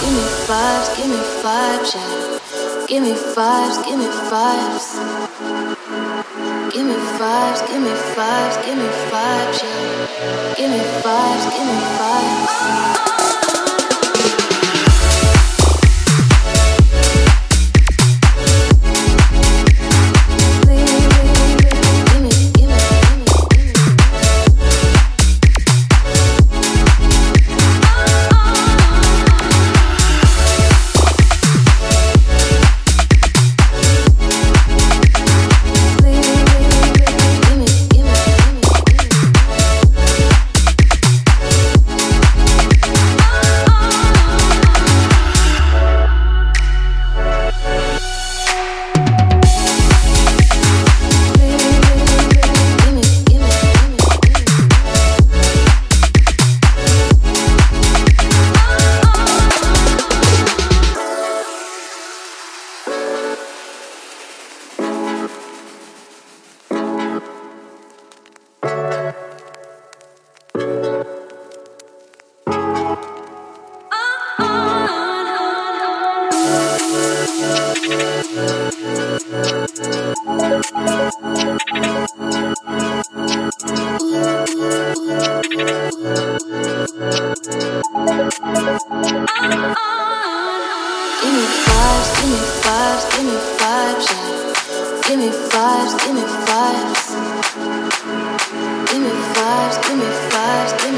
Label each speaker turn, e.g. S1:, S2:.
S1: give me vibes, give me vibes, yeah. Give me vibes, give me vibes. Give me vibes, give me vibes, give me vibes, yeah. Give me vibes, give me vibes. Give me fives, give me fives, give me fives.